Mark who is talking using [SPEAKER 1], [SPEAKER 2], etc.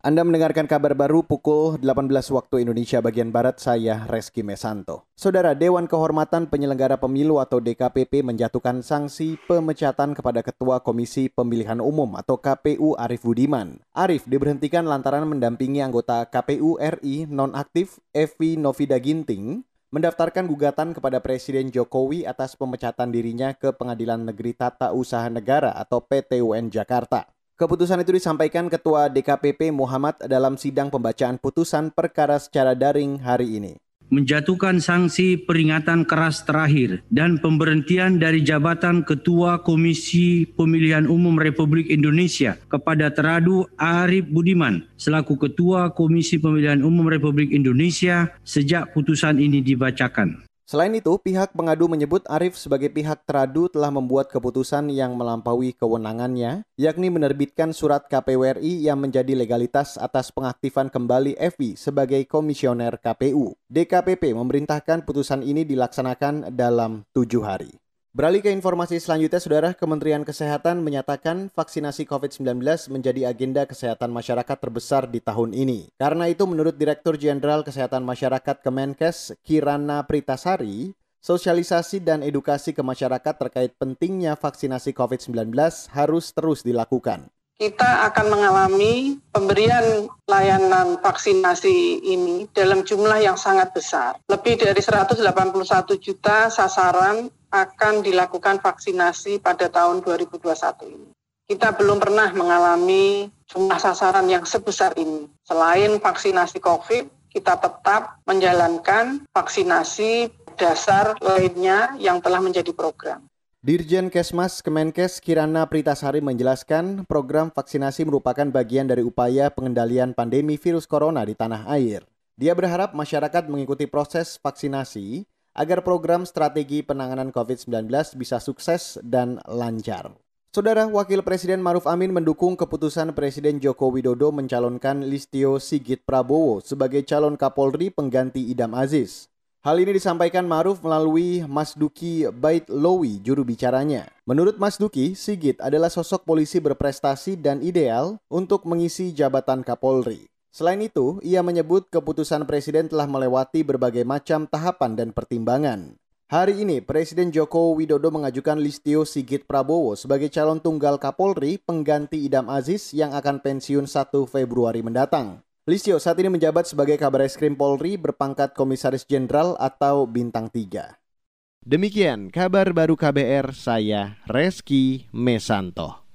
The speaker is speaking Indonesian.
[SPEAKER 1] Anda mendengarkan kabar baru pukul 18 waktu Indonesia bagian Barat, saya Reski Mesanto. Saudara Dewan Kehormatan Penyelenggara Pemilu atau DKPP menjatuhkan sanksi pemecatan kepada Ketua Komisi Pemilihan Umum atau KPU Arif Budiman. Arif diberhentikan lantaran mendampingi anggota KPU RI nonaktif Evi Novida Ginting mendaftarkan gugatan kepada Presiden Jokowi atas pemecatan dirinya ke Pengadilan Negeri Tata Usaha Negara atau PTUN Jakarta. Keputusan itu disampaikan Ketua DKPP Muhammad dalam sidang pembacaan putusan perkara secara daring hari ini
[SPEAKER 2] menjatuhkan sanksi peringatan keras terakhir dan pemberhentian dari jabatan Ketua Komisi Pemilihan Umum Republik Indonesia kepada Teradu Arif Budiman selaku Ketua Komisi Pemilihan Umum Republik Indonesia sejak putusan ini dibacakan.
[SPEAKER 1] Selain itu, pihak pengadu menyebut Arif sebagai pihak teradu telah membuat keputusan yang melampaui kewenangannya, yakni menerbitkan surat KPU RI yang menjadi legalitas atas pengaktifan kembali Evi sebagai komisioner KPU. DKPP memerintahkan putusan ini dilaksanakan dalam tujuh hari. Beralih ke informasi selanjutnya, Saudara, Kementerian Kesehatan menyatakan vaksinasi COVID-19 menjadi agenda kesehatan masyarakat terbesar di tahun ini. Karena itu, menurut Direktur Jenderal Kesehatan Masyarakat Kemenkes, Kirana Pritasari, sosialisasi dan edukasi ke masyarakat terkait pentingnya vaksinasi COVID-19 harus terus dilakukan
[SPEAKER 3] kita akan mengalami pemberian layanan vaksinasi ini dalam jumlah yang sangat besar. Lebih dari 181 juta sasaran akan dilakukan vaksinasi pada tahun 2021 ini. Kita belum pernah mengalami jumlah sasaran yang sebesar ini. Selain vaksinasi COVID, kita tetap menjalankan vaksinasi dasar lainnya yang telah menjadi program.
[SPEAKER 1] Dirjen Kesmas Kemenkes Kirana Pritasari menjelaskan program vaksinasi merupakan bagian dari upaya pengendalian pandemi virus corona di tanah air. Dia berharap masyarakat mengikuti proses vaksinasi agar program strategi penanganan COVID-19 bisa sukses dan lancar. Saudara Wakil Presiden Maruf Amin mendukung keputusan Presiden Joko Widodo mencalonkan Listio Sigit Prabowo sebagai calon Kapolri pengganti Idam Aziz. Hal ini disampaikan Maruf melalui Mas Duki Bait Lowi, juru bicaranya. Menurut Mas Duki, Sigit adalah sosok polisi berprestasi dan ideal untuk mengisi jabatan Kapolri. Selain itu, ia menyebut keputusan Presiden telah melewati berbagai macam tahapan dan pertimbangan. Hari ini, Presiden Joko Widodo mengajukan Listio Sigit Prabowo sebagai calon tunggal Kapolri pengganti Idam Aziz yang akan pensiun 1 Februari mendatang. Listio saat ini menjabat sebagai kabar eskrim Polri berpangkat Komisaris Jenderal atau Bintang 3. Demikian kabar baru KBR, saya Reski Mesanto.